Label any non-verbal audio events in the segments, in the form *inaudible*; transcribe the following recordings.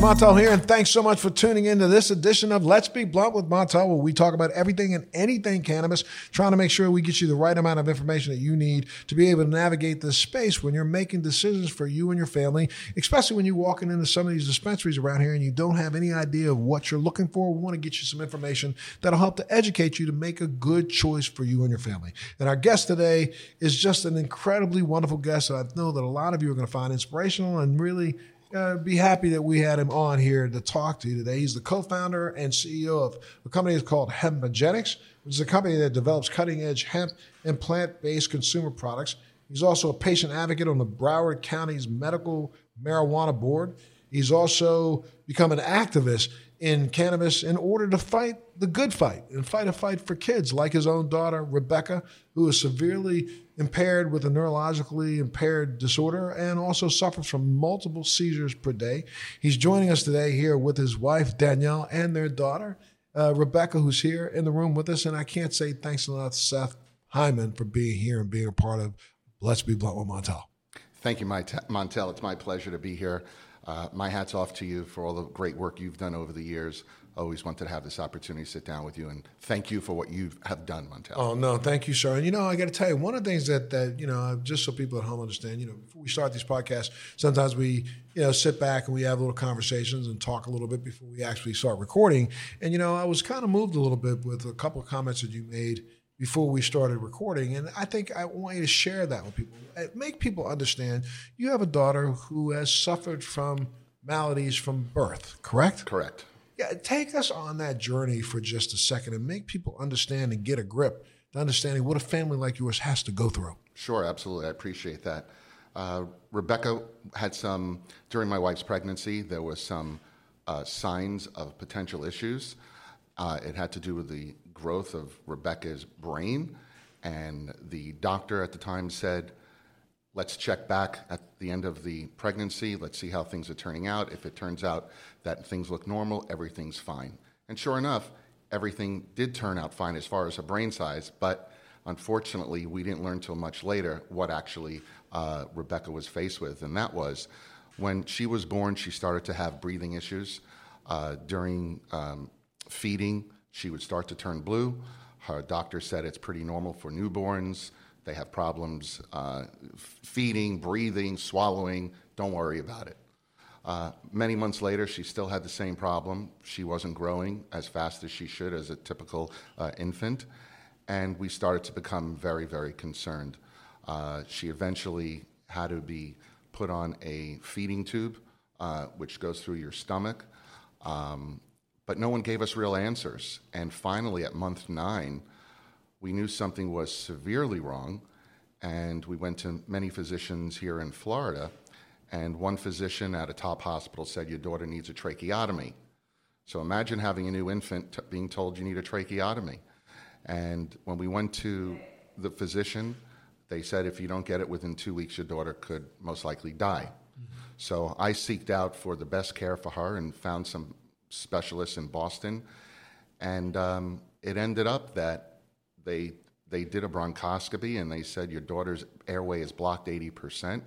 Montel here, and thanks so much for tuning in to this edition of Let's Be Blunt with Montel, where we talk about everything and anything cannabis, trying to make sure we get you the right amount of information that you need to be able to navigate this space when you're making decisions for you and your family, especially when you're walking into some of these dispensaries around here and you don't have any idea of what you're looking for. We want to get you some information that'll help to educate you to make a good choice for you and your family. And our guest today is just an incredibly wonderful guest that I know that a lot of you are going to find inspirational and really uh, be happy that we had him on here to talk to you today. He's the co-founder and CEO of a company that's called Hempagenix, which is a company that develops cutting-edge hemp and plant-based consumer products. He's also a patient advocate on the Broward County's Medical Marijuana Board. He's also become an activist in cannabis in order to fight the good fight and fight a fight for kids, like his own daughter, Rebecca, who is severely impaired with a neurologically impaired disorder and also suffers from multiple seizures per day. He's joining us today here with his wife, Danielle, and their daughter, uh, Rebecca, who's here in the room with us. And I can't say thanks enough to Seth Hyman for being here and being a part of Let's Be Blunt with Montel. Thank you, Montel. It's my pleasure to be here. Uh, my hat's off to you for all the great work you've done over the years. Always wanted to have this opportunity to sit down with you and thank you for what you have done, Montel. Oh no, thank you, sir. And you know, I got to tell you, one of the things that that you know, just so people at home understand, you know, before we start these podcasts, sometimes we you know sit back and we have little conversations and talk a little bit before we actually start recording. And you know, I was kind of moved a little bit with a couple of comments that you made before we started recording. And I think I want you to share that with people. Uh, make people understand you have a daughter who has suffered from maladies from birth, correct? Correct. Yeah, take us on that journey for just a second and make people understand and get a grip to understanding what a family like yours has to go through. Sure, absolutely. I appreciate that. Uh, Rebecca had some, during my wife's pregnancy, there was some uh, signs of potential issues. Uh, it had to do with the growth of Rebecca's brain, and the doctor at the time said, Let's check back at the end of the pregnancy. Let's see how things are turning out. If it turns out that things look normal, everything's fine. And sure enough, everything did turn out fine as far as her brain size, but unfortunately, we didn't learn till much later what actually uh, Rebecca was faced with, and that was when she was born, she started to have breathing issues. Uh, during um, feeding, she would start to turn blue. Her doctor said it's pretty normal for newborns. They have problems uh, feeding, breathing, swallowing. Don't worry about it. Uh, many months later, she still had the same problem. She wasn't growing as fast as she should as a typical uh, infant. And we started to become very, very concerned. Uh, she eventually had to be put on a feeding tube, uh, which goes through your stomach. Um, but no one gave us real answers. And finally, at month nine, we knew something was severely wrong, and we went to many physicians here in Florida. And one physician at a top hospital said, Your daughter needs a tracheotomy. So imagine having a new infant t- being told you need a tracheotomy. And when we went to the physician, they said if you don't get it within two weeks, your daughter could most likely die. Mm-hmm. So I seeked out for the best care for her and found some specialists in Boston. And um, it ended up that they they did a bronchoscopy and they said your daughter's airway is blocked 80%.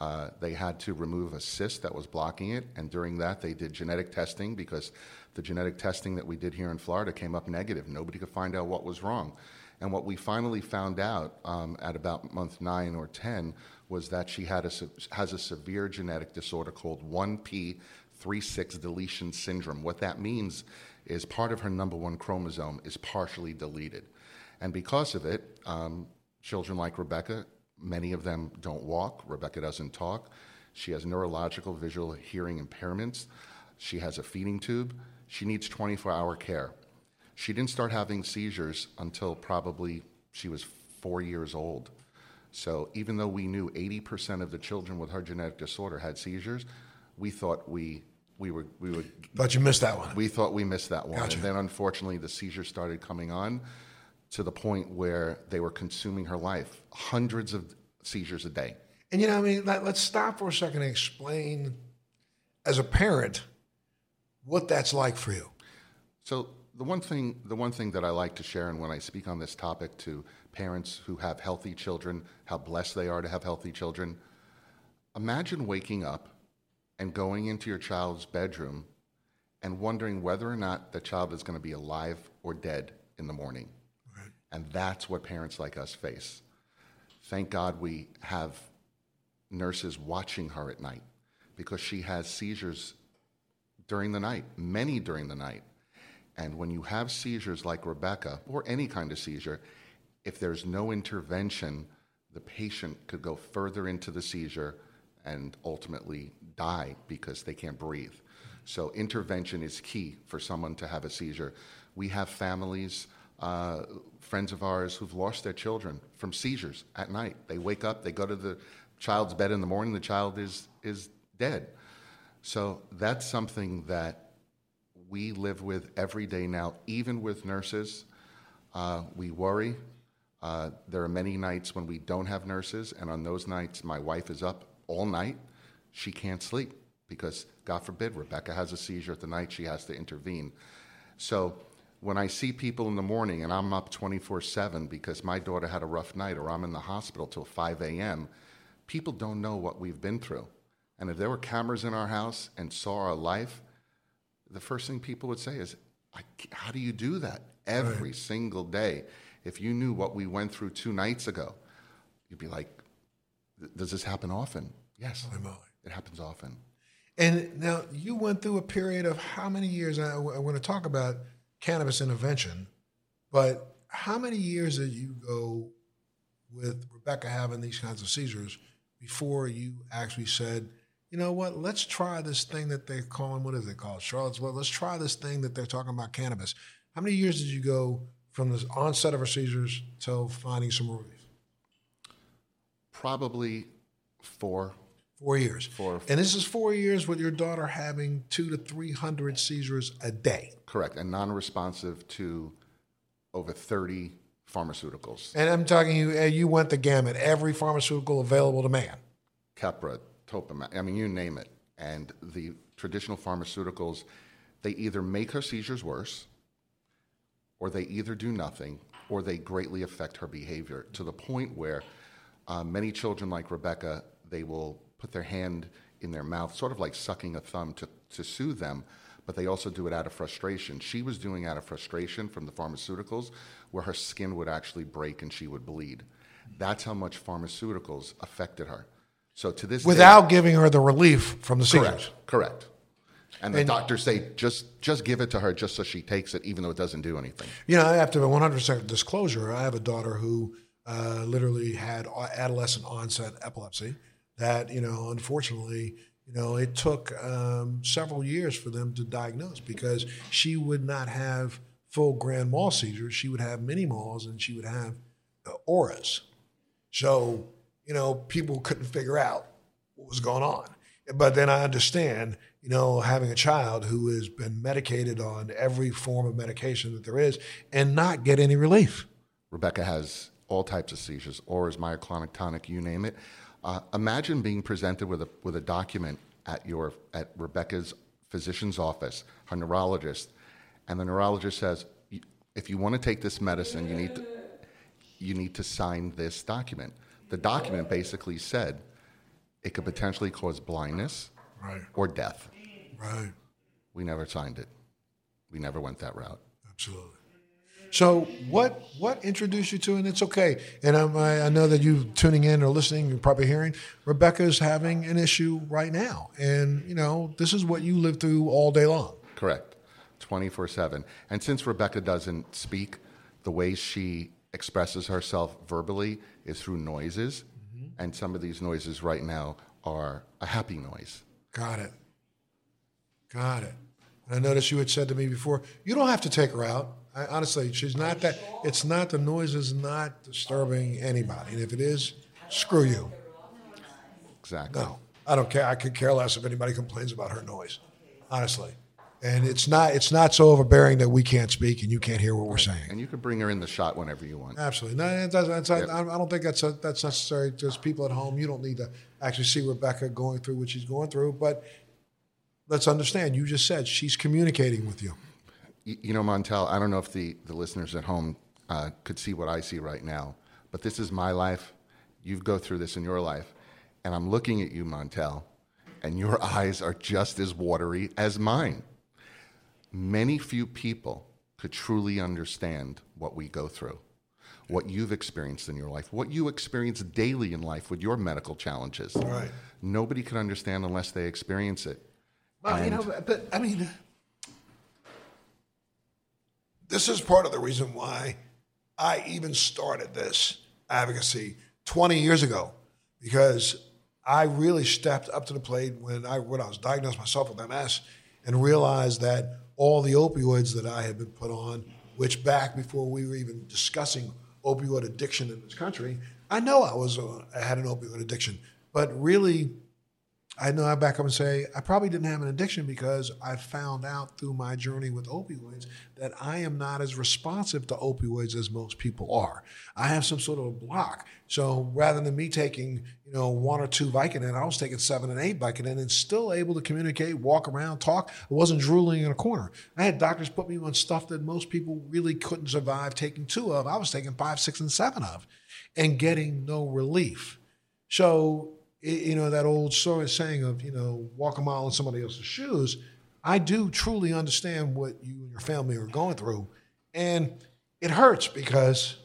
Uh, they had to remove a cyst that was blocking it, and during that, they did genetic testing because the genetic testing that we did here in Florida came up negative. Nobody could find out what was wrong. And what we finally found out um, at about month nine or 10 was that she had a, has a severe genetic disorder called 1p36 deletion syndrome. What that means is part of her number one chromosome is partially deleted. And because of it, um, children like Rebecca, many of them don't walk. Rebecca doesn't talk. She has neurological, visual, hearing impairments. She has a feeding tube. She needs 24 hour care. She didn't start having seizures until probably she was four years old. So even though we knew 80% of the children with her genetic disorder had seizures, we thought we we were we would. Thought you missed that one. We thought we missed that one, gotcha. and then unfortunately the seizures started coming on to the point where they were consuming her life, hundreds of seizures a day. And you know, I mean, let, us stop for a second and explain, as a parent, what that's like for you. So the one thing, the one thing that I like to share, and when I speak on this topic to parents who have healthy children, how blessed they are to have healthy children. Imagine waking up and going into your child's bedroom and wondering whether or not the child is going to be alive or dead in the morning. Right. And that's what parents like us face. Thank God we have nurses watching her at night because she has seizures during the night, many during the night. And when you have seizures like Rebecca, or any kind of seizure, if there's no intervention, the patient could go further into the seizure and ultimately die because they can't breathe. So, intervention is key for someone to have a seizure. We have families, uh, friends of ours, who've lost their children from seizures at night. They wake up, they go to the child's bed in the morning, the child is, is dead. So, that's something that we live with every day now, even with nurses. Uh, we worry. Uh, there are many nights when we don't have nurses, and on those nights, my wife is up all night. She can't sleep because, God forbid, Rebecca has a seizure at the night, she has to intervene. So, when I see people in the morning and I'm up 24 7 because my daughter had a rough night or I'm in the hospital till 5 a.m., people don't know what we've been through. And if there were cameras in our house and saw our life, the first thing people would say is, How do you do that every right. single day? If you knew what we went through two nights ago, you'd be like, Does this happen often? Yes, it happens often. And now you went through a period of how many years? I, I want to talk about cannabis intervention, but how many years did you go with Rebecca having these kinds of seizures before you actually said, you know what, let's try this thing that they're calling, what is it called? Charlotte's Well, let's try this thing that they're talking about cannabis. How many years did you go from the onset of her seizures till finding some relief? Probably four. Four years. Four. And this is four years with your daughter having two to 300 seizures a day. Correct. And non responsive to over 30 pharmaceuticals. And I'm talking you, you went the gamut, every pharmaceutical available to man. Keppra, Topamax, I mean, you name it. And the traditional pharmaceuticals, they either make her seizures worse, or they either do nothing, or they greatly affect her behavior to the point where uh, many children, like Rebecca, they will put their hand in their mouth, sort of like sucking a thumb to, to soothe them, but they also do it out of frustration. She was doing out of frustration from the pharmaceuticals, where her skin would actually break and she would bleed. That's how much pharmaceuticals affected her. So to this without day, giving her the relief from the seizures. Correct. Correct. And the and, doctors say just just give it to her just so she takes it, even though it doesn't do anything. You know, I have to have a 100% disclosure. I have a daughter who uh, literally had adolescent onset epilepsy. That you know, unfortunately, you know, it took um, several years for them to diagnose because she would not have full grand mal seizures. She would have mini mals and she would have uh, auras. So you know, people couldn't figure out what was going on. But then I understand, you know, having a child who has been medicated on every form of medication that there is and not get any relief. Rebecca has all types of seizures, auras, myoclonic tonic, you name it. Uh, imagine being presented with a with a document at your at Rebecca's physician's office, her neurologist, and the neurologist says, "If you want to take this medicine, you need to you need to sign this document." The document basically said it could potentially cause blindness right. or death. Right. We never signed it. We never went that route. Absolutely. So what what introduced you to, and it's okay. And I'm, I, I know that you tuning in or listening, you're probably hearing Rebecca's having an issue right now, and you know this is what you live through all day long. Correct, twenty four seven. And since Rebecca doesn't speak, the way she expresses herself verbally is through noises, mm-hmm. and some of these noises right now are a happy noise. Got it. Got it. I noticed you had said to me before, you don't have to take her out. I, honestly, she's not that. It's not the noise is not disturbing anybody, and if it is, screw you. Exactly. No, I don't care. I could care less if anybody complains about her noise, honestly. And it's not it's not so overbearing that we can't speak and you can't hear what we're saying. And you can bring her in the shot whenever you want. Absolutely. No, it doesn't, yep. I, I don't think that's a, that's necessary. Just people at home, you don't need to actually see Rebecca going through what she's going through. But let's understand. You just said she's communicating with you. You know, Montel, I don't know if the, the listeners at home uh, could see what I see right now, but this is my life. You go through this in your life. And I'm looking at you, Montel, and your *laughs* eyes are just as watery as mine. Many few people could truly understand what we go through, what you've experienced in your life, what you experience daily in life with your medical challenges. Right. Nobody can understand unless they experience it. Well, you know, but, but I mean, this is part of the reason why I even started this advocacy 20 years ago, because I really stepped up to the plate when I when I was diagnosed myself with MS and realized that all the opioids that I had been put on, which back before we were even discussing opioid addiction in this country, I know I was uh, I had an opioid addiction, but really I know I back up and say I probably didn't have an addiction because I found out through my journey with opioids that I am not as responsive to opioids as most people are. I have some sort of a block. So rather than me taking, you know, one or two Vicodin, I was taking seven and eight Vicodin and still able to communicate, walk around, talk. I wasn't drooling in a corner. I had doctors put me on stuff that most people really couldn't survive taking two of. I was taking five, six, and seven of and getting no relief. So you know that old saying of you know walk a mile in somebody else's shoes. I do truly understand what you and your family are going through. And it hurts because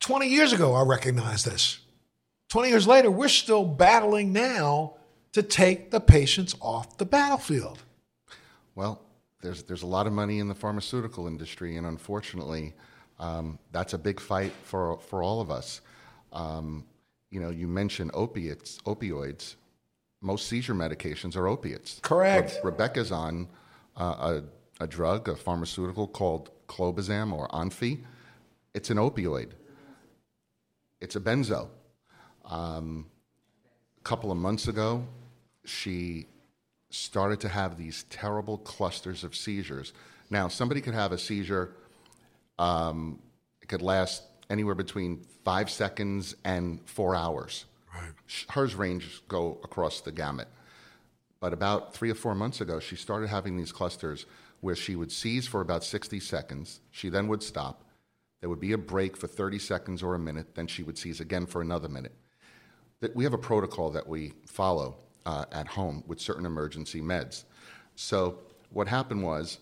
20 years ago i recognized this. 20 years later we're still battling now to take the patients off the battlefield. Well there's, there's a lot of money in the pharmaceutical industry and unfortunately um, that's a big fight for, for all of us. Um, you know, you mentioned opiates, opioids. Most seizure medications are opiates. Correct. Re- Rebecca's on uh, a, a drug, a pharmaceutical called clobazam or Onfi. It's an opioid. It's a benzo. Um, a couple of months ago, she started to have these terrible clusters of seizures. Now, somebody could have a seizure, um, it could last anywhere between five seconds and four hours. Right. Hers range go across the gamut. But about three or four months ago, she started having these clusters where she would seize for about 60 seconds. She then would stop. There would be a break for 30 seconds or a minute. Then she would seize again for another minute. We have a protocol that we follow uh, at home with certain emergency meds. So what happened was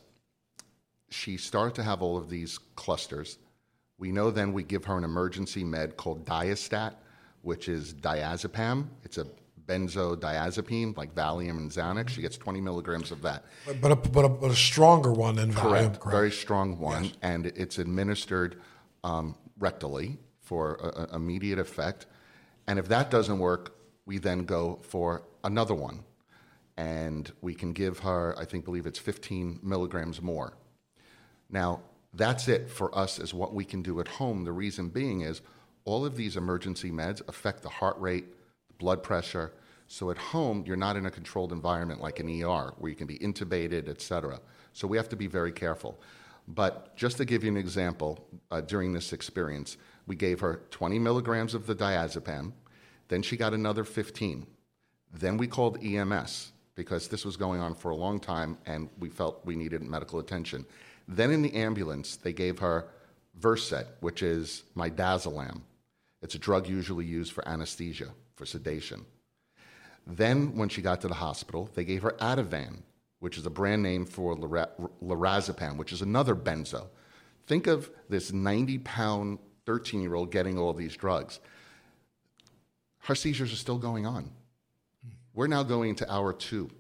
she started to have all of these clusters. We know then we give her an emergency med called Diastat, which is diazepam. It's a benzodiazepine like Valium and Xanax. She gets 20 milligrams of that. But, but, a, but, a, but a stronger one than Valium. Correct. correct. Very strong one. Yes. And it's administered um, rectally for a, a immediate effect. And if that doesn't work, we then go for another one. And we can give her, I think, believe it's 15 milligrams more. Now, that's it for us as what we can do at home. The reason being is all of these emergency meds affect the heart rate, blood pressure. So at home, you're not in a controlled environment like an ER where you can be intubated, et cetera. So we have to be very careful. But just to give you an example, uh, during this experience, we gave her 20 milligrams of the diazepam. Then she got another 15. Then we called EMS because this was going on for a long time and we felt we needed medical attention. Then in the ambulance, they gave her Versed, which is midazolam. It's a drug usually used for anesthesia, for sedation. Then, when she got to the hospital, they gave her Ativan, which is a brand name for lorazepam, which is another benzo. Think of this 90 pound 13 year old getting all these drugs. Her seizures are still going on. We're now going to hour two.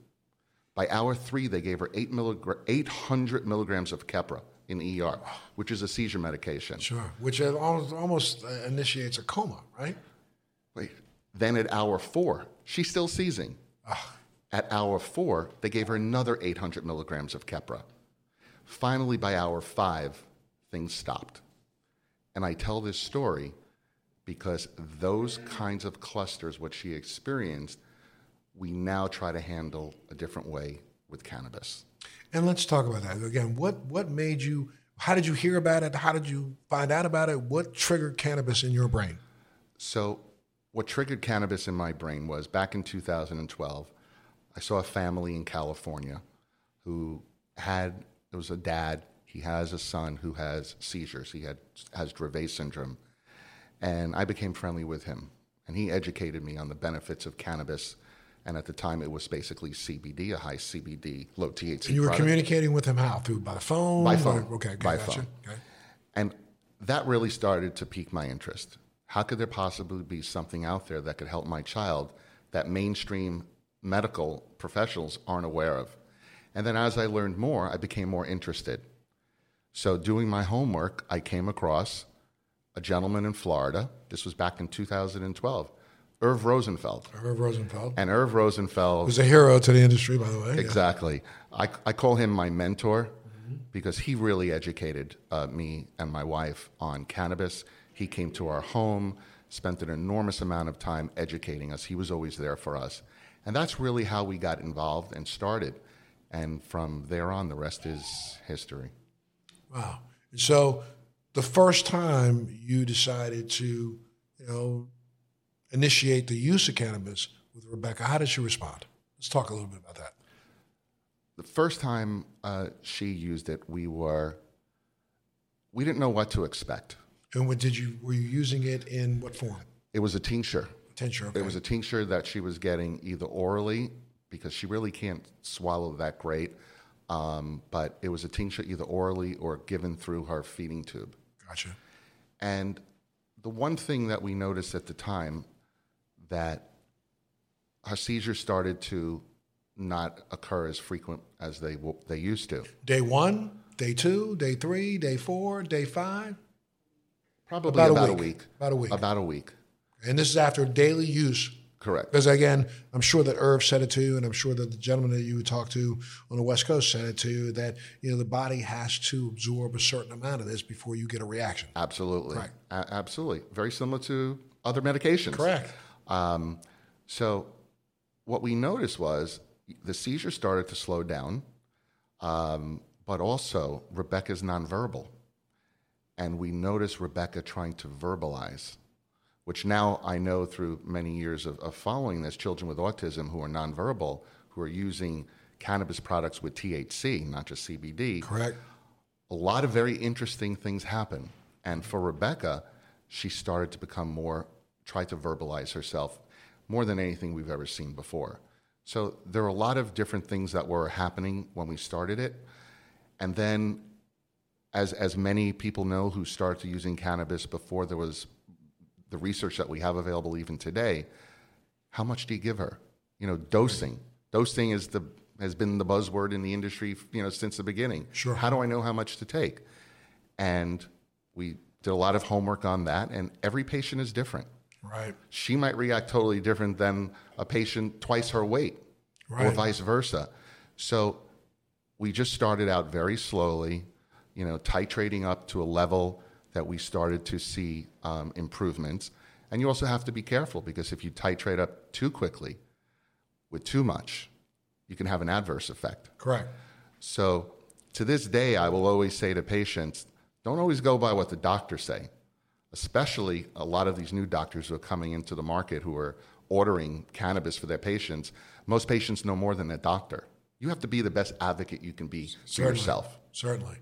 By hour three, they gave her 8 milligra- 800 milligrams of Keppra in ER, which is a seizure medication. Sure, which almost, almost uh, initiates a coma, right? Wait. Then at hour four, she's still seizing. Ugh. At hour four, they gave her another 800 milligrams of Keppra. Finally, by hour five, things stopped. And I tell this story because those kinds of clusters, what she experienced, we now try to handle a different way with cannabis. And let's talk about that again. What what made you? How did you hear about it? How did you find out about it? What triggered cannabis in your brain? So, what triggered cannabis in my brain was back in 2012. I saw a family in California who had it was a dad. He has a son who has seizures. He had has Dravet syndrome, and I became friendly with him and he educated me on the benefits of cannabis. And at the time, it was basically CBD, a high CBD, low THC. And you were product. communicating with him how? Through by the phone? By phone. Or- okay, okay, By gotcha. phone. Okay. And that really started to pique my interest. How could there possibly be something out there that could help my child that mainstream medical professionals aren't aware of? And then as I learned more, I became more interested. So, doing my homework, I came across a gentleman in Florida. This was back in 2012, Irv Rosenfeld. Irv Rosenfeld. And Irv Rosenfeld Who's a hero to the industry, by the way. Yeah. Exactly. I, I call him my mentor because he really educated uh, me and my wife on cannabis. He came to our home, spent an enormous amount of time educating us. He was always there for us. And that's really how we got involved and started. And from there on, the rest is history. Wow. So the first time you decided to, you know, initiate the use of cannabis with Rebecca, how did she respond? Let's talk a little bit about that. The first time uh, she used it, we were, we didn't know what to expect. And what did you were you using it in what form? It was a tincture. Tincture. Okay. It was a tincture that she was getting either orally because she really can't swallow that great, um, but it was a tincture either orally or given through her feeding tube. gotcha. And the one thing that we noticed at the time that her seizures started to not occur as frequent as they they used to. Day one, day two, day three, day four, day five, Probably About a about, a week. week. About a week. About a week. and this is after daily use. Correct. Because again, I'm sure that Irv said it to you, and I'm sure that the gentleman that you talked to on the West Coast said it to you that you know the body has to absorb a certain amount of this before you get a reaction. Absolutely. Correct. A- absolutely. Very similar to other medications. Correct. Um, so what we noticed was the seizure started to slow down, um, but also Rebecca's nonverbal. And we noticed Rebecca trying to verbalize, which now I know through many years of, of following this, children with autism who are nonverbal, who are using cannabis products with THC, not just CBD Correct. a lot of very interesting things happen. And for Rebecca, she started to become more, try to verbalize herself more than anything we've ever seen before. So there are a lot of different things that were happening when we started it. And then, as, as many people know who started using cannabis before there was the research that we have available even today, how much do you give her? You know, dosing. Dosing is the has been the buzzword in the industry, you know, since the beginning. Sure. How do I know how much to take? And we did a lot of homework on that, and every patient is different. Right. She might react totally different than a patient twice her weight, or vice versa. So we just started out very slowly, you know, titrating up to a level that we started to see um, improvements. And you also have to be careful because if you titrate up too quickly with too much, you can have an adverse effect. Correct. So to this day, I will always say to patients, don't always go by what the doctors say, especially a lot of these new doctors who are coming into the market who are ordering cannabis for their patients. Most patients know more than their doctor. You have to be the best advocate you can be for Certainly. yourself. Certainly.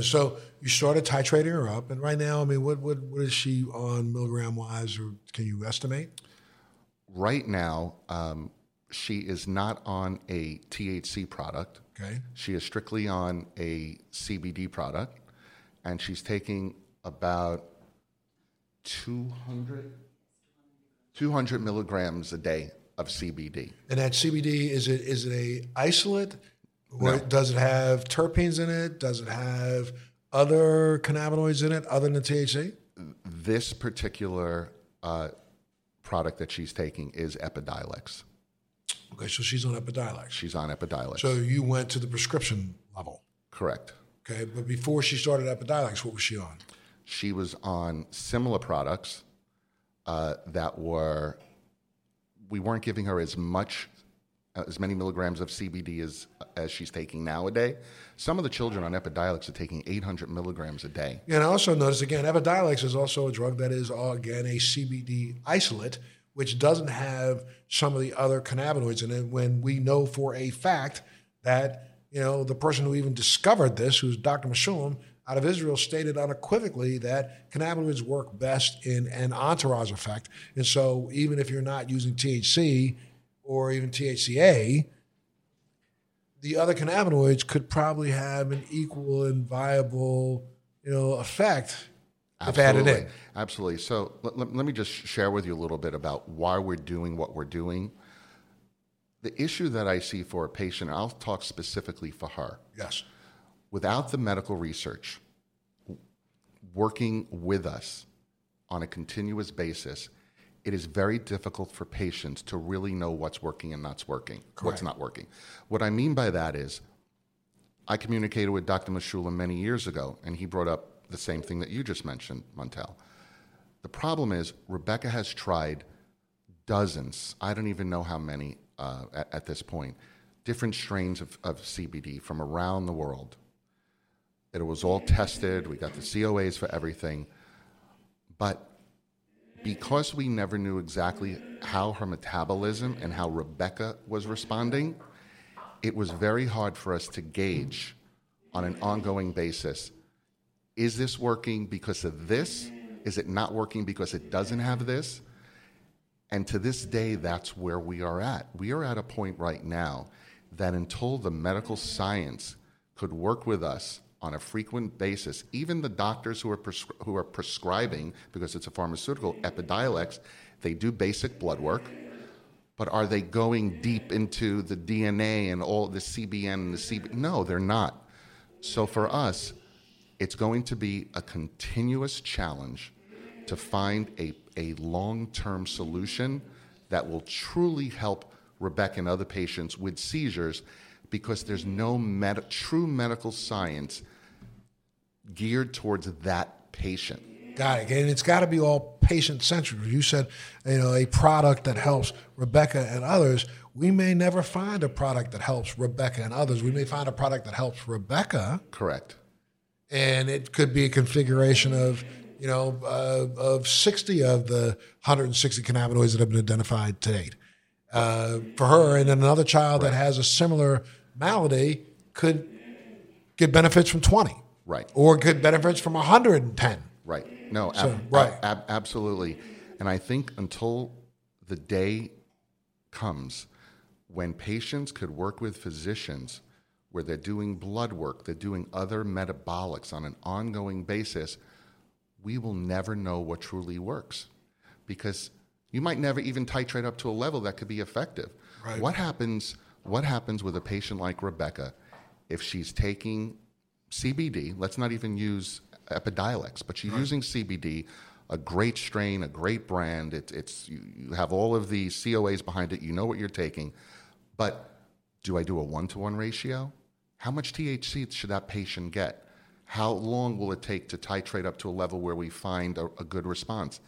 So you started titrating her up, and right now, I mean, what what, what is she on milligram wise, or can you estimate? Right now, um, she is not on a THC product. Okay. She is strictly on a CBD product, and she's taking about 200, 200 milligrams a day of CBD. And that CBD is it is it a isolate, No. does it have terpenes in it? Does it have other cannabinoids in it other than THC? This particular uh, product that she's taking is Epidiolex. Okay, so she's on Epidiolex. She's on Epidiolex. So you went to the prescription level. Correct. Okay, but before she started Epidiolex, what was she on? She was on similar products uh, that were, we weren't giving her as much, uh, as many milligrams of CBD as, as she's taking nowadays. Some of the children on Epidiolex are taking 800 milligrams a day. And I also noticed again, Epidiolex is also a drug that is again a CBD isolate, which doesn't have some of the other cannabinoids in it. When we know for a fact that you know the person who even discovered this, who's Dr. Mechoulam, out of Israel stated unequivocally that cannabinoids work best in an entourage effect. And so even if you're not using THC or even THCA, the other cannabinoids could probably have an equal and viable, you know, effect if added in. Absolutely. So let, let me just share with you a little bit about why we're doing what we're doing. The issue that I see for a patient, I'll talk specifically for her. Yes. Without the medical research working with us on a continuous basis, it is very difficult for patients to really know what's working and not working, what's not working. What I mean by that is, I communicated with Dr. Mashula many years ago, and he brought up the same thing that you just mentioned, Montel. The problem is, Rebecca has tried dozens, I don't even know how many uh, at, at, this point, different strains of, of CBD from around the world. It was all tested, we got the COAs for everything. But because we never knew exactly how her metabolism and how Rebecca was responding, it was very hard for us to gauge on an ongoing basis is this working because of this? Is it not working because it doesn't have this? And to this day, that's where we are at. We are at a point right now that until the medical science could work with us on a frequent basis, even the doctors who are, who are prescribing, because it's a pharmaceutical, Epidiolex, they do basic blood work, but are they going deep into the DNA and all the CBN and the CB? No, they're not. So for us, it's going to be a continuous challenge to find a, a long term solution that will truly help Rebecca and other patients with seizures because there's no med- true medical science geared towards that patient. Got it. And it's got to be all patient centric. You said, you know, a product that helps Rebecca and others. We may never find a product that helps Rebecca and others. We may find a product that helps Rebecca. Correct. And it could be a configuration of you know, uh, of 60 of the 160 cannabinoids that have been identified to date. Uh, for her, and then another child right. that has a similar malady could get benefits from 20. Right. Or could benefits from 110. Right. No, so, ab- right. Ab- absolutely. And I think until the day comes when patients could work with physicians where they're doing blood work, they're doing other metabolics on an ongoing basis – we will never know what truly works because you might never even titrate up to a level that could be effective. Right. What happens what happens with a patient like Rebecca if she's taking CBD, let's not even use Epidiolex, but she's right. using CBD, a great strain, a great brand. It, it's you, you have all of the COAs behind it. You know what you're taking, but do I do a one to one ratio? How much THC should that patient get? How long will it take to titrate up to a level where we find a, a good response?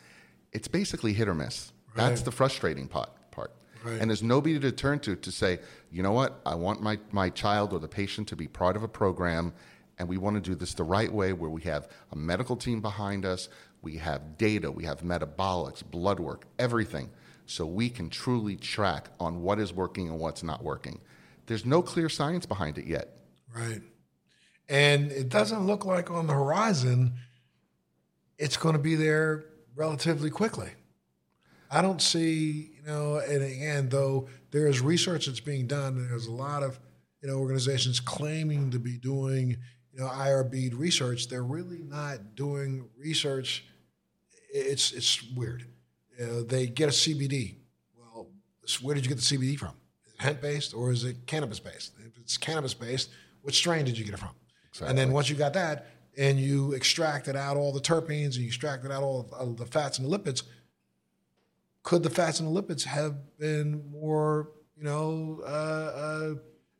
It's basically hit or miss. Right. That's the frustrating part. part. Right. And there's nobody to turn to to say, you know what, I want my, my child or the patient to be part of a program, and we want to do this the right way where we have a medical team behind us, we have data, we have metabolics, blood work, everything, so we can truly track on what is working and what's not working. There's no clear science behind it yet. Right. And it doesn't look like on the horizon it's going to be there relatively quickly. I don't see, you know, and again, though there is research that's being done, and there's a lot of, you know, organizations claiming to be doing, you know, IRB research. They're really not doing research. It's it's weird. Know, they get a CBD. Well, where did you get the CBD from? Is it hemp based or is it cannabis based? If it's cannabis based, which strain did you get it from? Exactly. And then once you got that, and you extracted out all the terpenes and you extracted out all of the fats and the lipids, could the fats and the lipids have been more, you know, uh, uh,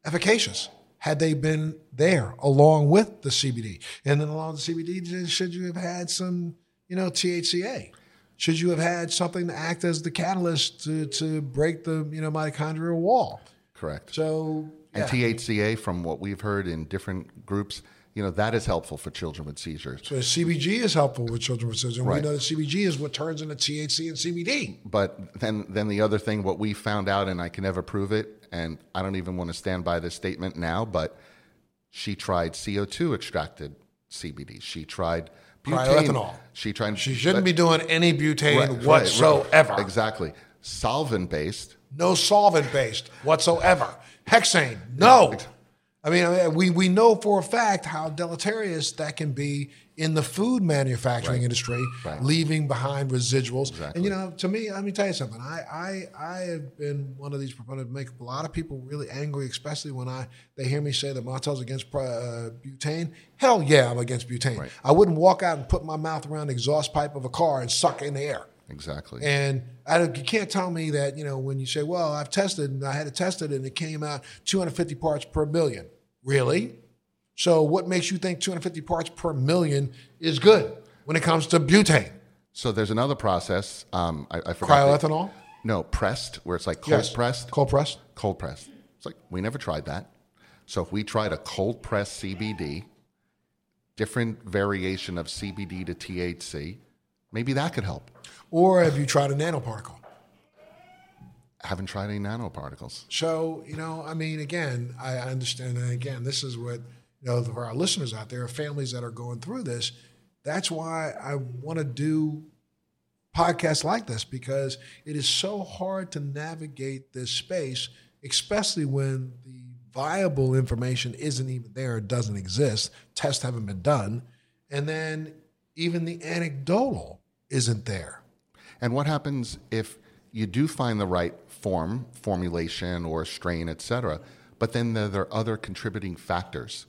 efficacious had they been there along with the CBD? And then along with the CBD, should you have had some, you know, THCA? Should you have had something to act as the catalyst to, to break the, you know, mitochondrial wall? Correct. So and. THCA, from what we've heard in different groups, you know that is helpful for children with seizures. So CBG is helpful with children with seizures. Right. we know that CBG is what turns into THC and CBD. But then, then the other thing, what we found out, and I can never prove it, and I don't even want to stand by this statement now, but she tried CO2 extracted CBD. She tried Cryoethanol. She tried. She shouldn't be doing any butane Right, right, right. whatsoever. Exactly. Solvent based. No solvent based whatsoever. Hexane, no. I mean, we, we know for a fact how deleterious that can be in the food manufacturing industry, Right. leaving behind residuals. Exactly. And you know, to me, let me tell you something. I, I I have been one of these proponents make a lot of people really angry, especially when I they hear me say that Montel's against uh, butane. Hell yeah, I'm against butane. Right. I wouldn't walk out and put my mouth around the exhaust pipe of a car and suck in the air. Exactly. And I don't, you can't tell me that, you know, when you say, well, I've tested and I had it tested and it came out 250 parts per million. Really? So what makes you think 250 parts per million is good when it comes to butane? so there's another process. Um, I, I forgot. the- no, pressed, where it's like cold Yes. pressed. Cold pressed? Cold pressed. It's like we never tried that. So if we tried a cold pressed CBD, different variation of CBD to THC, maybe that could help. Or have you tried a nanoparticle? Haven't tried any nanoparticles. So, you know, I mean, again, I understand. And again, this is what, you know, for our listeners out there, families that are going through this, that's why I want to do podcasts like this because it is so hard to navigate this space, especially when the viable information isn't even there, it doesn't exist, tests haven't been done, and then even the anecdotal isn't there. And what happens if you do find the right form, formulation, or strain, etc. but then there, there are other contributing factors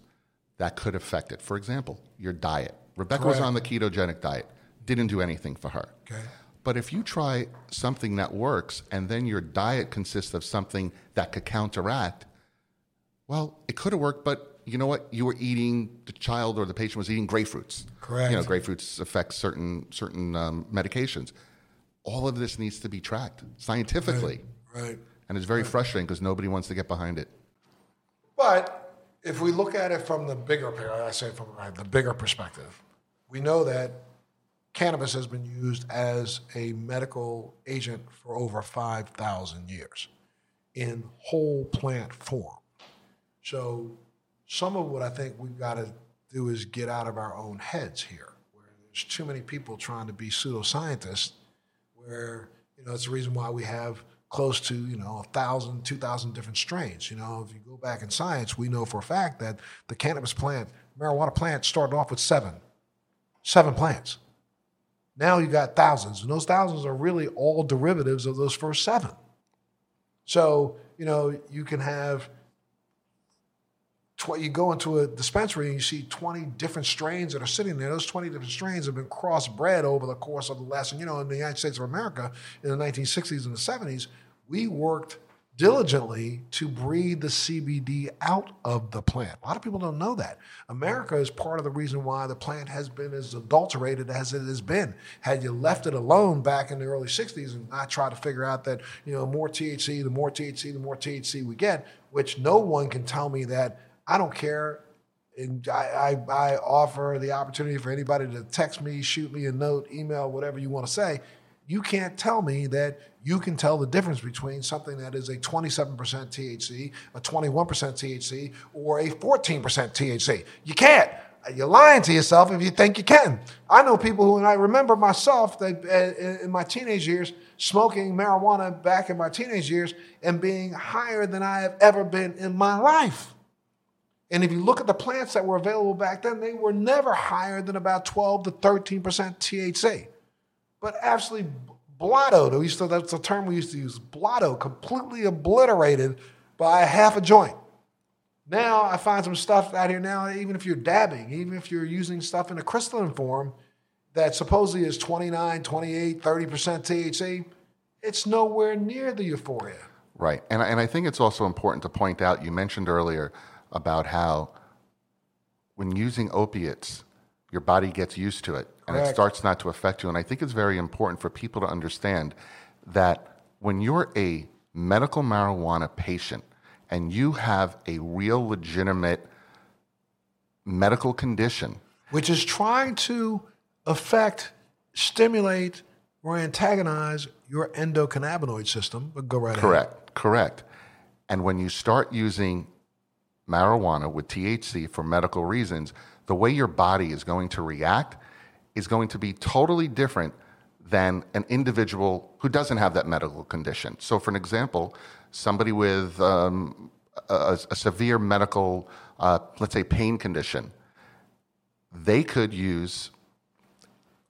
that could affect it? For example, your diet. Rebecca was on the ketogenic diet, didn't do anything for her. Okay. But if you try something that works and then your diet consists of something that could counteract, well, it could have worked, but you know what? You were eating the child or the patient was eating grapefruits. Correct. You know, grapefruits affect certain certain um, medications. All of this needs to be tracked scientifically, Right. and it's very frustrating because nobody wants to get behind it. But if we look at it from the bigger, I say from the bigger perspective, we know that cannabis has been used as a medical agent for over 5,000 years in whole plant form. So some of what I think we've got to do is get out of our own heads here, where there's too many people trying to be pseudoscientists where you know it's the reason why we have close to you know a thousand, two thousand different strains. You know, if you go back in science, we know for a fact that the cannabis plant, marijuana plant, started off with seven, seven plants. Now you got thousands, and those thousands are really all derivatives of those first seven. So you know you can have. Tw- you go into a dispensary and you see 20 different strains that are sitting there. Those 20 different strains have been crossbred over the course of the last, and you know, in the United States of America in the 1960s and the 70s, we worked diligently to breed the CBD out of the plant. A lot of people don't know that. America is part of the reason why the plant has been as adulterated as it has been. Had you left it alone back in the early 60s and not tried to figure out that, you know, more THC, the more THC, the more THC we get, which no one can tell me that I don't care and I, I, I offer the opportunity for anybody to text me, shoot me a note, email, whatever you want to say. You can't tell me that you can tell the difference between something that is a 27% THC, a 21% THC, or a 14% THC. You can't. You're lying to yourself if you think you can. I know people who, and I remember myself that uh, in my teenage years, smoking marijuana back in my teenage years and being higher than I have ever been in my life. And if you look at the plants that were available back then, they were never higher than about 12 to 13% THC. But absolutely blottoed, we to, that's the term we used to use, blotto, completely obliterated by a half a joint. Now I find some stuff out here now, even if you're dabbing, even if you're using stuff in a crystalline form that supposedly is 29, 28, 30% THC, it's nowhere near the euphoria. Right. And, and I think it's also important to point out you mentioned earlier about how when using opiates, your body gets used to it and it starts not to affect you. And I think it's very important for people to understand that when you're a medical marijuana patient and you have a real legitimate medical condition, which is trying to affect, stimulate, or antagonize your endocannabinoid system. But go right ahead. Correct, correct. And when you start using marijuana with THC for medical reasons, the way your body is going to react is going to be totally different than an individual who doesn't have that medical condition. So, for an example, somebody with um, a, a, severe medical, uh, let's say, pain condition, they could use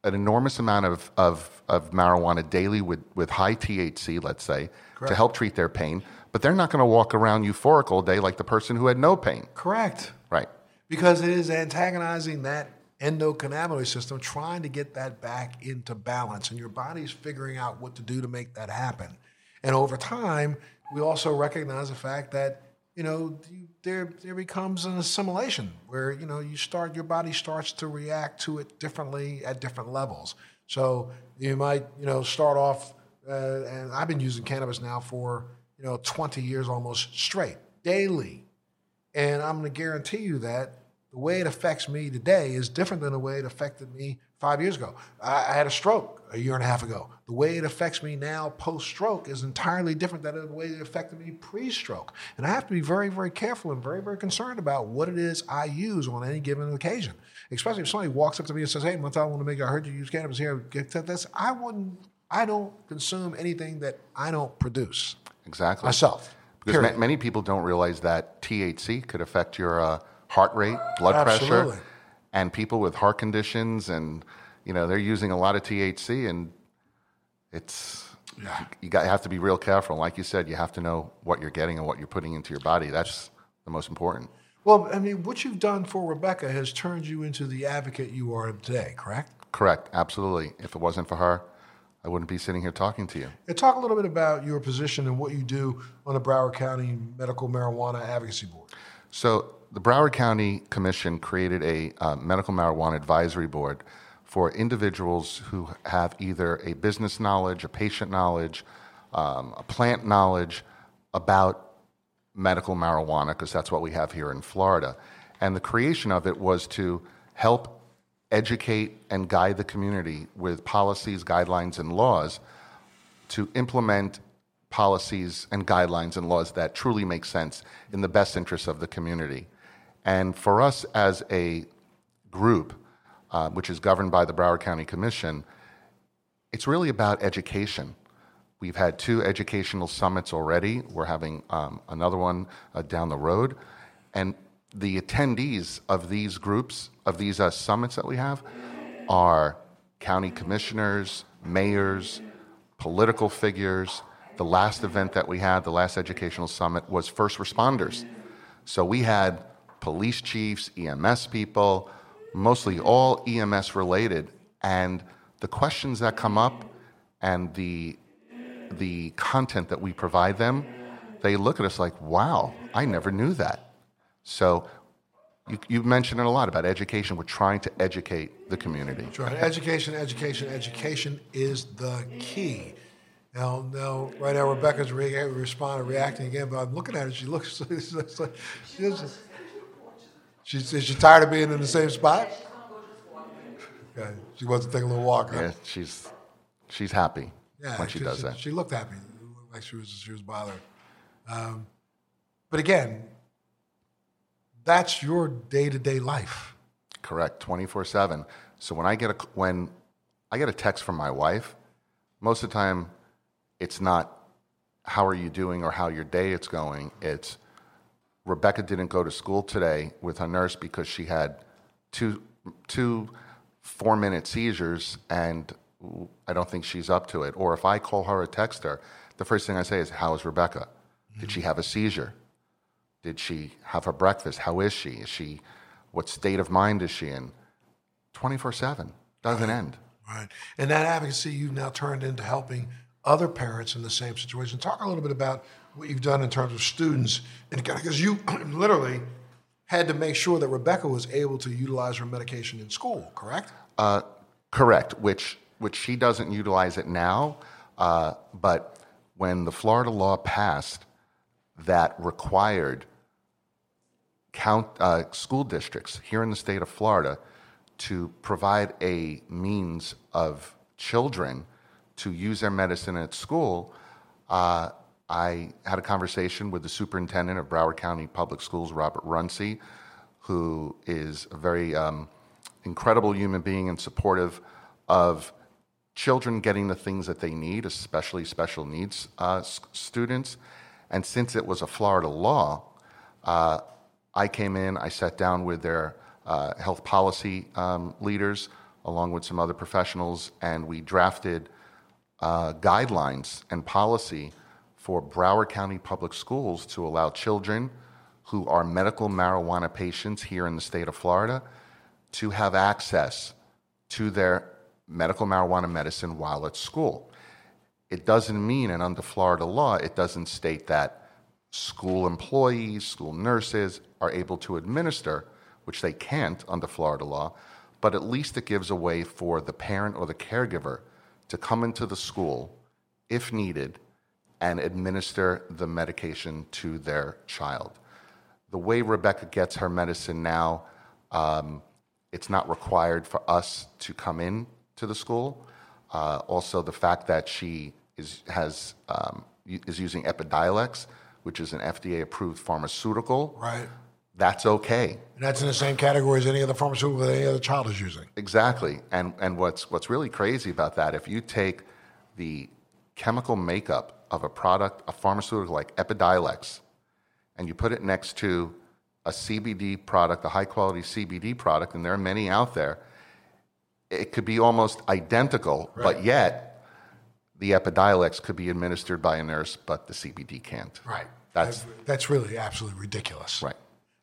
an enormous amount of, of, of marijuana daily with, with high THC, let's say, Correct. to help treat their pain. But they're not going to walk around euphoric all day like the person who had no pain. Correct. Right. Because it is antagonizing that endocannabinoid system, trying to get that back into balance. And your body's figuring out what to do to make that happen. And over time, we also recognize the fact that you know, there there becomes an assimilation where you know you start your body starts to react to it differently at different levels. So you might you know start off, uh, and I've been using cannabis now for you know 20 years almost straight daily, and I'm going to guarantee you that the way it affects me today is different than the way it affected me five years ago. I, I, had a stroke a year and a half ago. The way it affects me now post stroke is entirely different than the way it affected me pre stroke. And I have to be very, very careful and very, very concerned about what it is I use on any given occasion. Especially if somebody walks up to me and says, Hey, Montel, I want to make, I heard you use cannabis here. Get to this. I wouldn't, I don't consume anything that I don't produce. Exactly. Myself. Because ma- many people don't realize that THC could affect your uh, heart rate, blood Absolutely. pressure and people with heart conditions and you know they're using a lot of THC and it's yeah. you got you have to be real careful. Like you said, you have to know what you're getting and what you're putting into your body. That's the most important. Well, I mean, what you've done for Rebecca has turned you into the advocate you are today, correct? Correct, absolutely. If it wasn't for her, I wouldn't be sitting here talking to you. And talk a little bit about your position and what you do on the Broward County Medical Marijuana Advocacy Board. So, the Broward County Commission created a uh, medical marijuana advisory board for individuals who have either a business knowledge, a patient knowledge, um, a plant knowledge about medical marijuana, because that's what we have here in Florida. And the creation of it was to help educate and guide the community with policies, guidelines, and laws to implement policies and guidelines and laws that truly make sense in the best interests of the community. And for us as a group, uh, which is governed by the Broward County Commission, it's really about education. We've had two educational summits already. We're having um, another one uh, down the road. And the attendees of these groups, of these uh, summits that we have, are county commissioners, mayors, political figures. The last event that we had, the last educational summit, was first responders. So we had police chiefs, EMS people, mostly all EMS related. And the questions that come up and the, the content that we provide them, they look at us like, wow, I never knew that. So you, you mentioned it a lot about education. We're trying to educate the community. That's right. Education, education, education is the key. Now, now, right now, Rebecca's re- responding, reacting again, but I'm looking at her. She looks, *laughs* like, she's, She's, is she tired of being in the same spot? Okay. She wants to take a little walk. Huh? Yeah, she's she's happy yeah, when she, she does that. She looked happy, like she was she was bothered. Um, but again, that's your day to day life. Correct, twenty four seven. So when I get a when I get a text from my wife, most of the time, it's not how are you doing or how your day is going. It's Rebecca didn't go to school today with her nurse because she had two two four minute seizures and I don't think she's up to it. Or if I call her or text her, the first thing I say is, How is Rebecca? Did she mm-hmm. have a seizure? Did she have her breakfast? How is she? Is she what state of mind is she in? 24 7. Doesn't end. Right. And that advocacy you've now turned into helping other parents in the same situation. Talk a little bit about what you've done in terms of students, and because you *clears throat* literally had to make sure that Rebecca was able to utilize her medication in school, correct? Uh, correct, which which she doesn't utilize it now, uh, but when the Florida law passed that required count uh, school districts here in the state of Florida to provide a means of children to use their medicine at school, uh, I had a conversation with the superintendent of Broward County Public Schools, Robert Runcie, who is a very um, incredible human being and supportive of children getting the things that they need, especially special needs uh, s- students. And since it was a Florida law, uh, I came in, I sat down with their uh, health policy um, leaders, along with some other professionals, and we drafted uh, guidelines and policy for Broward County Public Schools to allow children who are medical marijuana patients here in the state of Florida to have access to their medical marijuana medicine while at school. It doesn't mean, and under Florida law, it doesn't state that school employees, school nurses are able to administer, which they can't under Florida law, but at least it gives a way for the parent or the caregiver to come into the school if needed and administer the medication to their child. The way Rebecca gets her medicine now, um, it's not required for us to come in to the school. Uh, also, the fact that she is has um, is using Epidiolex, which is an FDA-approved pharmaceutical, Right. That's okay. And that's in the same category as any other pharmaceutical that any other child is using. Exactly. And and what's what's really crazy about that, if you take the chemical makeup of a product, a pharmaceutical like Epidiolex, and you put it next to a CBD product, a high quality CBD product, and there are many out there, it could be almost identical, but yet the Epidiolex could be administered by a nurse, but the CBD can't. Right. That's that's really absolutely ridiculous. right.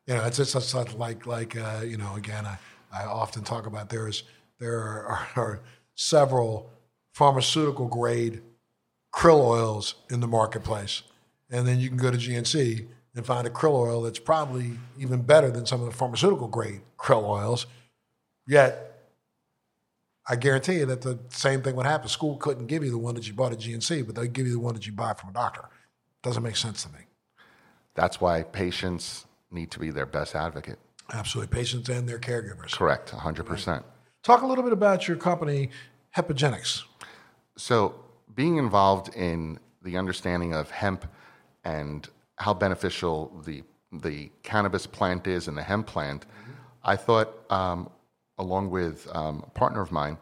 You know, it's just it's like like uh, you know. Again, I, I often talk about there's there are, *laughs* are several pharmaceutical grade krill oils in the marketplace, and then you can go to GNC and find a krill oil that's probably even better than some of the pharmaceutical grade krill oils. Yet, I guarantee you that the same thing would happen. School couldn't give you the one that you bought at GNC, but they'd give you the one that you buy from a doctor. Doesn't make sense to me. That's why patients need to be their best advocate. Absolutely, patients and their caregivers. Correct, 100%. Talk a little bit about your company, Hempagenix. So, being involved in the understanding of hemp and how beneficial the the cannabis plant is and the hemp plant, I thought, um, along with um, a partner of mine,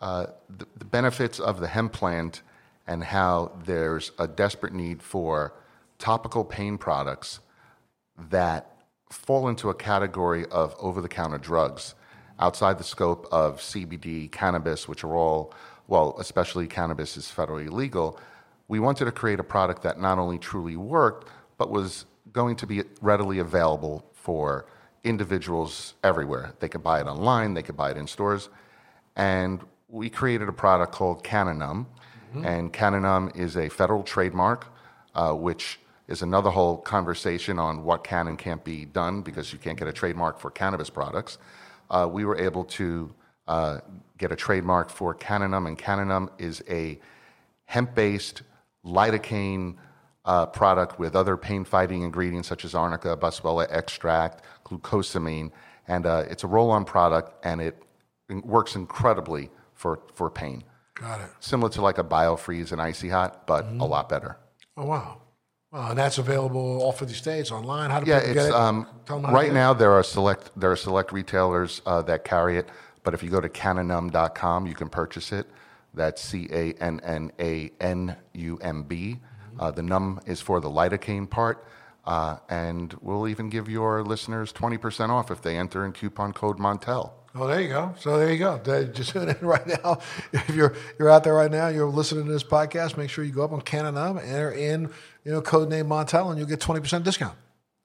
uh, the, the benefits of the hemp plant and how there's a desperate need for topical pain products that fall into a category of over the counter drugs outside the scope of CBD, cannabis, which are all, well, especially cannabis is federally legal. We wanted to create a product that not only truly worked, but was going to be readily available for individuals everywhere. They could buy it online, they could buy it in stores. And we created a product called CannaNumb. And CannaNumb is a federal trademark, uh, which is another whole conversation on what can and can't be done because you can't get a trademark for cannabis products. Uh, we were able to uh, get a trademark for CannaNumb, and CannaNumb is a hemp based lidocaine uh, product with other pain fighting ingredients such as arnica, boswellia extract, glucosamine. And uh, it's a roll on product and it works incredibly for, for pain. Got it. Similar to like a BioFreeze and Icy Hot, but a lot better. Oh wow. Wow, and that's available all 50 states online. How do Yeah, people get it's it? um, Tell them right now there are select there are select retailers uh, that carry it, but if you go to cannanumb.com, you can purchase it. That's C A N N A N U M B. Mm-hmm. Uh, the num is for the lidocaine part, uh, and we'll even give your listeners twenty percent off if they enter in coupon code Montel. Oh, there you go. So there you go. Just *laughs* tune in right now. If you're you're out there right now, you're listening to this podcast. Make sure you go up on CannaNumb, and enter in you know code name Montel, and you'll get 20 percent discount.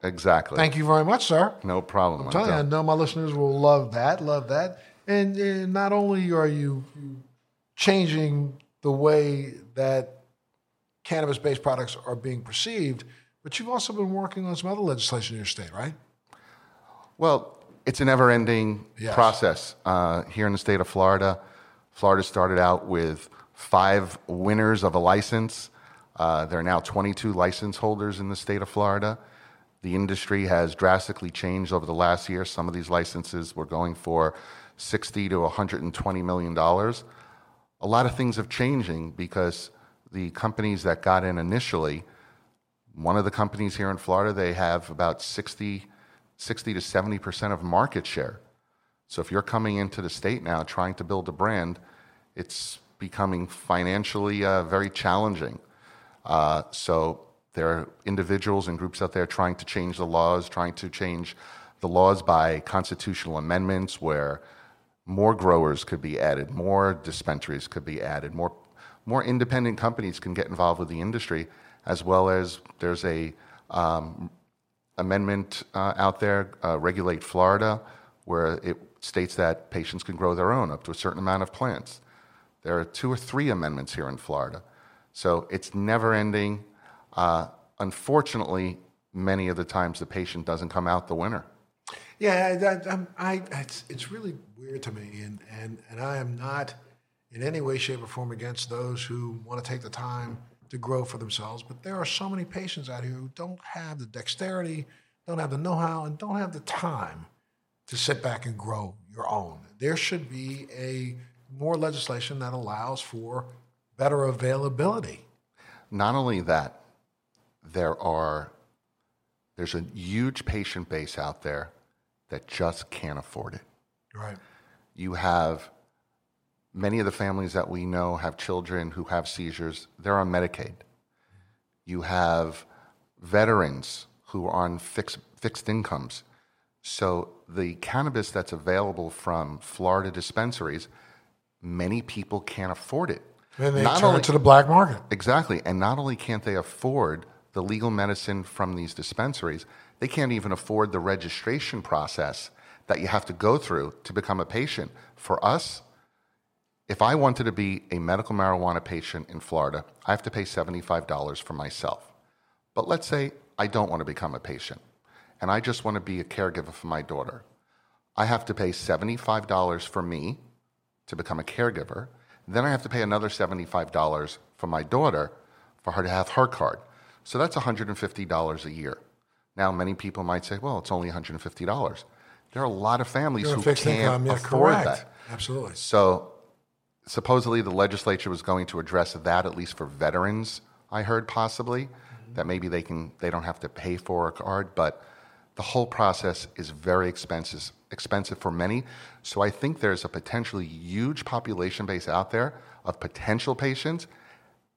Exactly. Thank you very much, sir. no problem. I'm telling you, I know my listeners will love that, love that. And, and not only are you changing the way that cannabis based products are being perceived, but you've also been working on some other legislation in your state, right? Well, it's a never ending Yes. process. Uh, here in the state of Florida, Florida started out with five winners of a license. Uh, there are now 22 license holders in the state of Florida. The industry has drastically changed over the last year. Some of these licenses were going for 60 to 120 million dollars. A lot of things have changing because the companies that got in initially one of the companies here in Florida, they have about 60, 60 to 70% of market share. So if you're coming into the state now trying to build a brand, it's becoming financially uh, very challenging. Uh, so there are individuals and groups out there trying to change the laws, trying to change the laws by constitutional amendments where more growers could be added, more dispensaries could be added, more, more independent companies can get involved with the industry, as well as there's a um, amendment uh, out there, uh, Regulate Florida, where it states that patients can grow their own up to a certain amount of plants. There are two or three amendments here in Florida. So it's never ending. Uh, unfortunately, many of the times the patient doesn't come out the winner. Yeah, um, I, it's, it's really weird to me, and, and, and I am not in any way, shape, or form against those who want to take the time to grow for themselves. But there are so many patients out here who don't have the dexterity, don't have the know how, and don't have the time to sit back and grow your own. There should be a more legislation that allows for better availability. Not only that, there are there's a huge patient base out there that just can't afford it. Right. You have many of the families that we know have children who have seizures, they're on Medicaid. You have veterans who are on fixed, fixed incomes. So the cannabis that's available from Florida dispensaries, many people can't afford it. They not turn only, to the black market. Exactly. And not only can't they afford the legal medicine from these dispensaries, they can't even afford the registration process that you have to go through to become a patient. For us, if I wanted to be a medical marijuana patient in Florida, I have to pay $75 for myself. But let's say I don't want to become a patient and I just want to be a caregiver for my daughter. I have to pay $75 for me to become a caregiver. Then I have to pay another $75 for my daughter for her to have her card. So that's $150 a year. Now, many people might say, well, it's only $150. There are a lot of families who can't income, yeah, afford correct. that. Absolutely. So supposedly the legislature was going to address that at least for veterans i heard possibly mm-hmm. that maybe they can they don't have to pay for a card but the whole process is very expensive expensive for many so i think there's a potentially huge population base out there of potential patients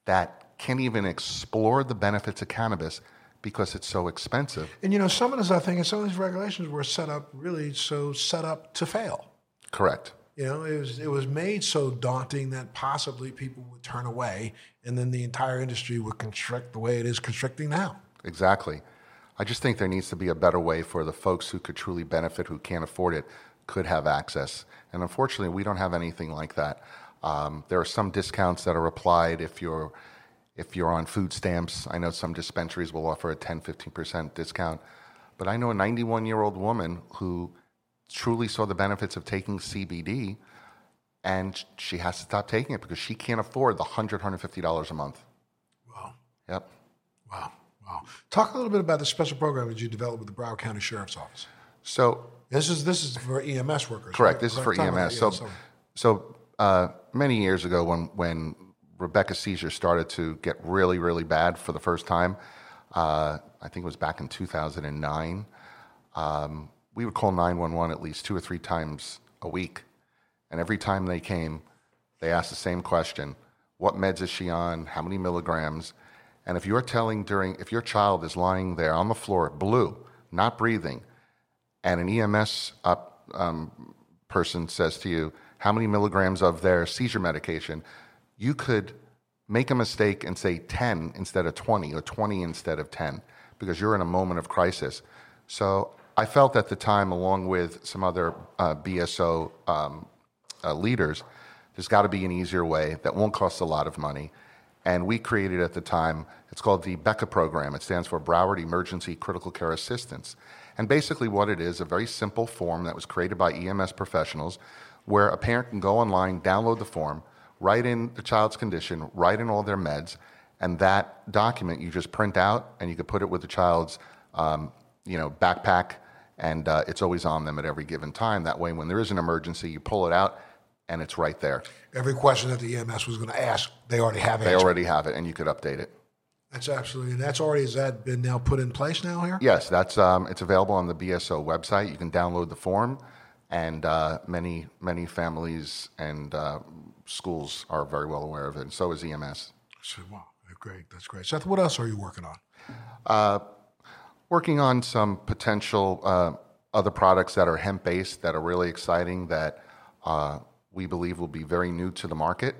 that can't even explore the benefits of cannabis because it's so expensive and you know some of this i think and some of these regulations were set up really so set up to fail correct you know, it was it was made so daunting that possibly people would turn away, and then the entire industry would constrict the way it is constricting now. Exactly. I just think there needs to be a better way for the folks who could truly benefit, who can't afford it, could have access. And unfortunately, we don't have anything like that. Um, there are some discounts that are applied if you're if you're on food stamps. I know some dispensaries will offer a 10, 15% discount. But I know a 91 year old woman who truly saw the benefits of taking CBD, and she has to stop taking it because she can't afford the $100, $150 a month. Wow. Yep. Wow. Wow. Talk a little bit about the special program that you developed with the Broward County Sheriff's Office. So this is this is for EMS workers. Correct. Right? This correct. is for EMS. So, so uh, many years ago, when when Rebecca's seizure started to get really, really bad for the first time, uh, I think it was back in 2009. Um, we would call 911 at least two or three times a week. And every time they came, they asked the same question What meds is she on? How many milligrams? And if you're telling during, if your child is lying there on the floor, blue, not breathing, and an EMS up, um, person says to you, How many milligrams of their seizure medication? You could make a mistake and say 10 instead of 20 or 20 instead of 10 because you're in a moment of crisis. So I felt at the time, along with some other uh, BSO um, uh, leaders, there's got to be an easier way that won't cost a lot of money. And we created at the time, it's called the BECCA program. It stands for Broward Emergency Critical Care Assistance. And basically, what it is, a very simple form that was created by EMS professionals where a parent can go online, download the form, write in the child's condition, write in all their meds, and that document you just print out and you can put it with the child's um, you know, backpack and uh, it's always on them at every given time. That way, when there is an emergency, you pull it out and it's right there. Every question that the EMS was going to ask, they already have it. They already have it, and you could update it. That's absolutely, and that's already has that been now put in place now here? Yes, that's um, it's available on the BSO website. You can download the form, and uh, many many families and uh, schools are very well aware of it. And so is EMS. So, wow, great, that's great. Seth, what else are you working on? Uh, working on some potential uh, other products that are hemp based that are really exciting that uh, we believe will be very new to the market,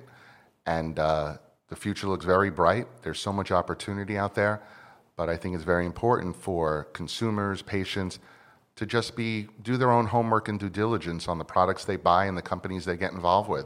and uh, the future looks very bright. There's so much opportunity out there, but I think it's very important for consumers, patients, to just be do their own homework and due diligence on the products they buy and the companies they get involved with.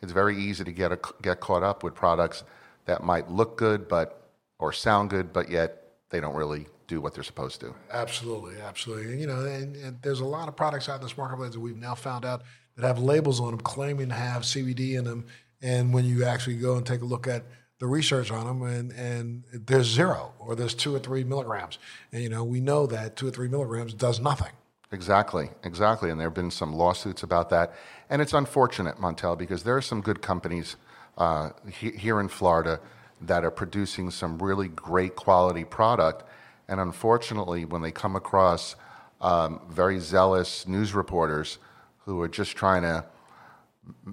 It's very easy to get a, get caught up with products that might look good, but or sound good, but yet they don't really do what they're supposed to. Absolutely, absolutely. And, you know, and, and there's a lot of products out in this marketplace that we've now found out that have labels on them claiming to have CBD in them, and when you actually go and take a look at the research on them, and, and there's zero or there's two or three milligrams. And, you know, we know that two or three milligrams does nothing. Exactly, exactly. And there have been some lawsuits about that. And it's unfortunate, Montel, because there are some good companies uh, he, here in Florida that are producing some really great quality product. And unfortunately, when they come across um, very zealous news reporters who are just trying to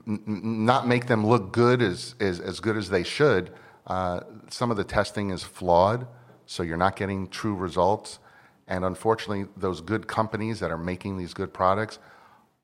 n- not make them look good as, as, as good as they should, uh, some of the testing is flawed, so you're not getting true results. And unfortunately, those good companies that are making these good products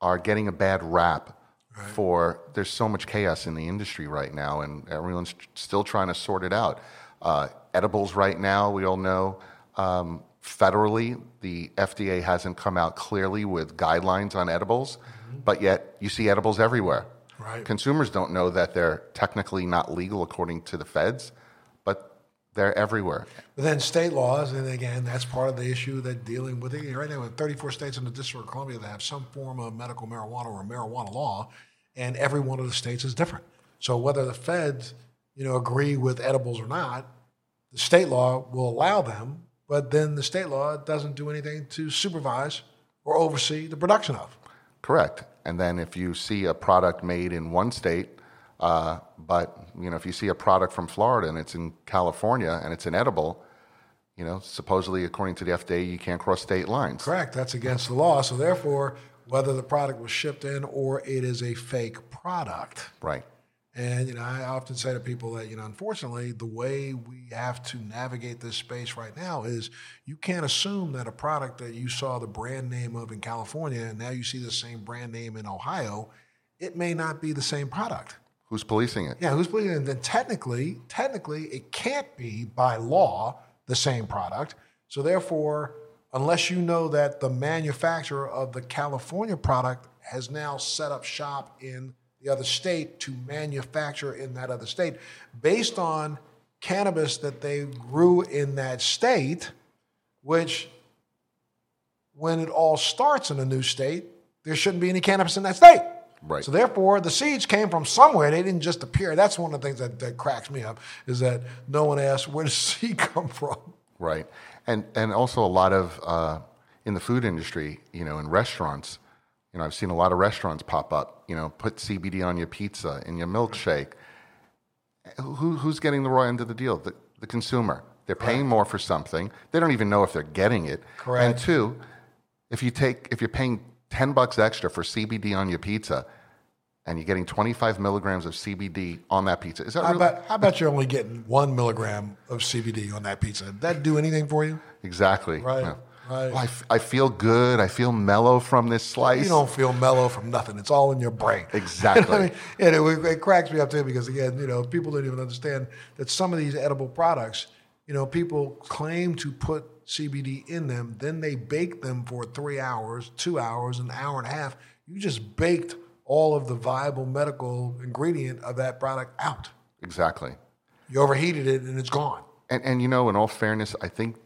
are getting a bad rap right. for there's so much chaos in the industry right now, and everyone's still trying to sort it out. Uh, edibles right now, we all know. Um, federally, the FDA hasn't come out clearly with guidelines on edibles, mm-hmm. but yet you see edibles everywhere. Right. Consumers don't know that they're technically not legal according to the feds, but they're everywhere. But then state laws, and again, that's part of the issue that dealing with it. Right now, with 34 states in the District of Columbia that have some form of medical marijuana or marijuana law, and every one of the states is different. So whether the feds, you know, agree with edibles or not, the state law will allow them, but then the state law doesn't do anything to supervise or oversee the production of. Correct. And then if you see a product made in one state, uh, but you know, if you see a product from Florida and it's in California and it's inedible, you know, supposedly according to the FDA, you can't cross state lines. Correct. That's against the law. So therefore, whether the product was shipped in or it is a fake product. Right. And you know, I often say to people that you know, unfortunately, the way we have to navigate this space right now is you can't assume that a product that you saw the brand name of in California and now you see the same brand name in Ohio, it may not be the same product. Who's policing it? Yeah, who's policing it? And then technically, technically, it can't be by law the same product. So therefore, unless you know that the manufacturer of the California product has now set up shop in the other state to manufacture in that other state based on cannabis that they grew in that state, which when it all starts in a new state, there shouldn't be any cannabis in that state. Right. So therefore, the seeds came from somewhere. They didn't just appear. That's one of the things that, that cracks me up is that no one asks where does *laughs* seed come from. Right and and also a lot of uh, in the food industry, you know, in restaurants, you know, I've seen a lot of restaurants pop up. You know, put CBD on your pizza, in your milkshake. Who, who's getting the raw end of the deal? The, the consumer. They're paying more for something. They don't even know if they're getting it. Correct. And two, if you take if you're paying ten bucks extra for CBD on your pizza, and you're getting 25 milligrams of CBD on that pizza. Is that how, really? about, how about you're only getting one milligram of CBD on that pizza? Did that do anything for you? Exactly. Right. Yeah. Right. I, f- I feel good. I feel mellow from this slice. You don't feel mellow from nothing. It's all in your brain. *laughs* Exactly. I mean, and it, it cracks me up too because again, you know, people don't even understand that some of these edible products, you know, people claim to put CBD in them, then they bake them for three hours, two hours, an hour and a half. You just baked all of the viable medical ingredient of that product out. Exactly. You overheated it and it's gone. And, and you know, in all fairness, I think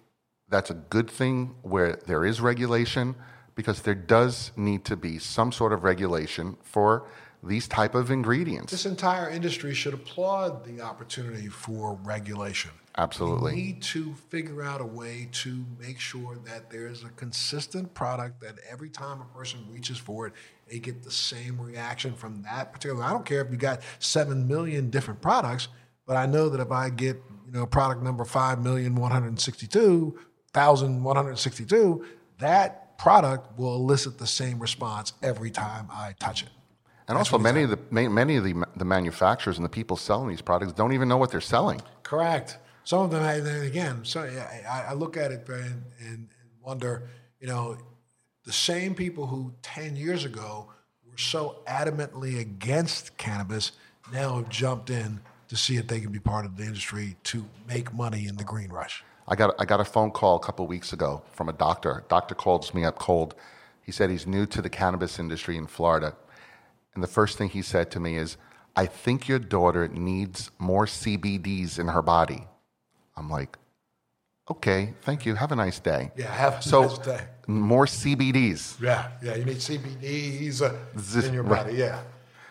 that's a good thing where there is regulation because there does need to be some sort of regulation for these type of ingredients. This entire industry should applaud the opportunity for regulation. Absolutely. We need to figure out a way to make sure that there's a consistent product that every time a person reaches for it, they get the same reaction from that particular. I don't care if you got seven million different products, but I know that if I get you know, product number five million one hundred sixty-two thousand one hundred sixty-two, that product will elicit the same response every time I touch it. And also, many of the many of the, the manufacturers and the people selling these products don't even know what they're selling. Correct. Some of them, then again, so I, I look at it and, and, and wonder, you know, the same people who 10 years ago were so adamantly against cannabis now have jumped in to see if they can be part of the industry to make money in the green rush. I got I got a phone call a couple weeks ago from a doctor. Doctor calls me up cold. He said he's new to the cannabis industry in Florida, and the first thing he said to me is, "I think your daughter needs more CBDs in her body." I'm like, "Okay, thank you. Have a nice day." Yeah, have a so nice day. more CBDs. Yeah, yeah, you need CBDs uh, This- in your right. body. Yeah.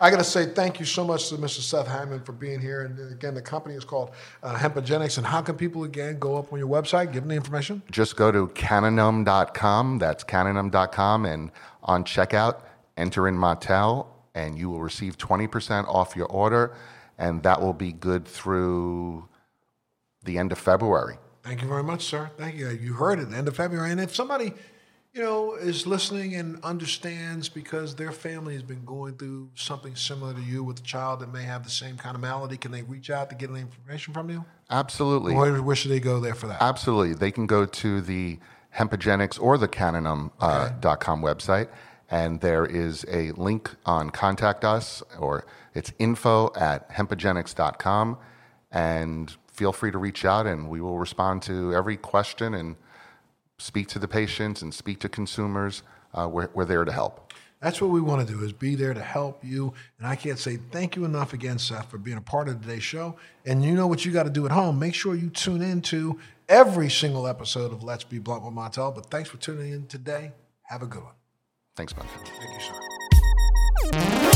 I got to say thank you so much to Mr. Seth Hyman for being here. And again, the company is called uh, Hempagenix. And how can people again go up on your website, give them the information? Just go to cannanumb.com. That's cannanumb.com, and on checkout, enter in Montel, and you will receive 20% off your order, and that will be good through the end of February. Thank you very much, sir. Thank you. You heard it, end of February. And if somebody, you know, is listening and understands because their family has been going through something similar to you with a child that may have the same kind of malady, can they reach out to get any information from you? Absolutely. Or where should they go there for that? Absolutely. They can go to the Hempagenix or the CannaNumb uh, dot com website, and there is a link on Contact Us, or it's info at hempagenix.com. And feel free to reach out, and we will respond to every question and speak to the patients and speak to consumers. Uh, we're, we're there to help. That's what we want to do is be there to help you. And I can't say thank you enough again, Seth, for being a part of today's show. And you know what you got to do at home. Make sure you tune in to every single episode of Let's Be Blunt with Montel. But thanks for tuning in today. Have a good one. Thanks, Ben. Thank you, sir.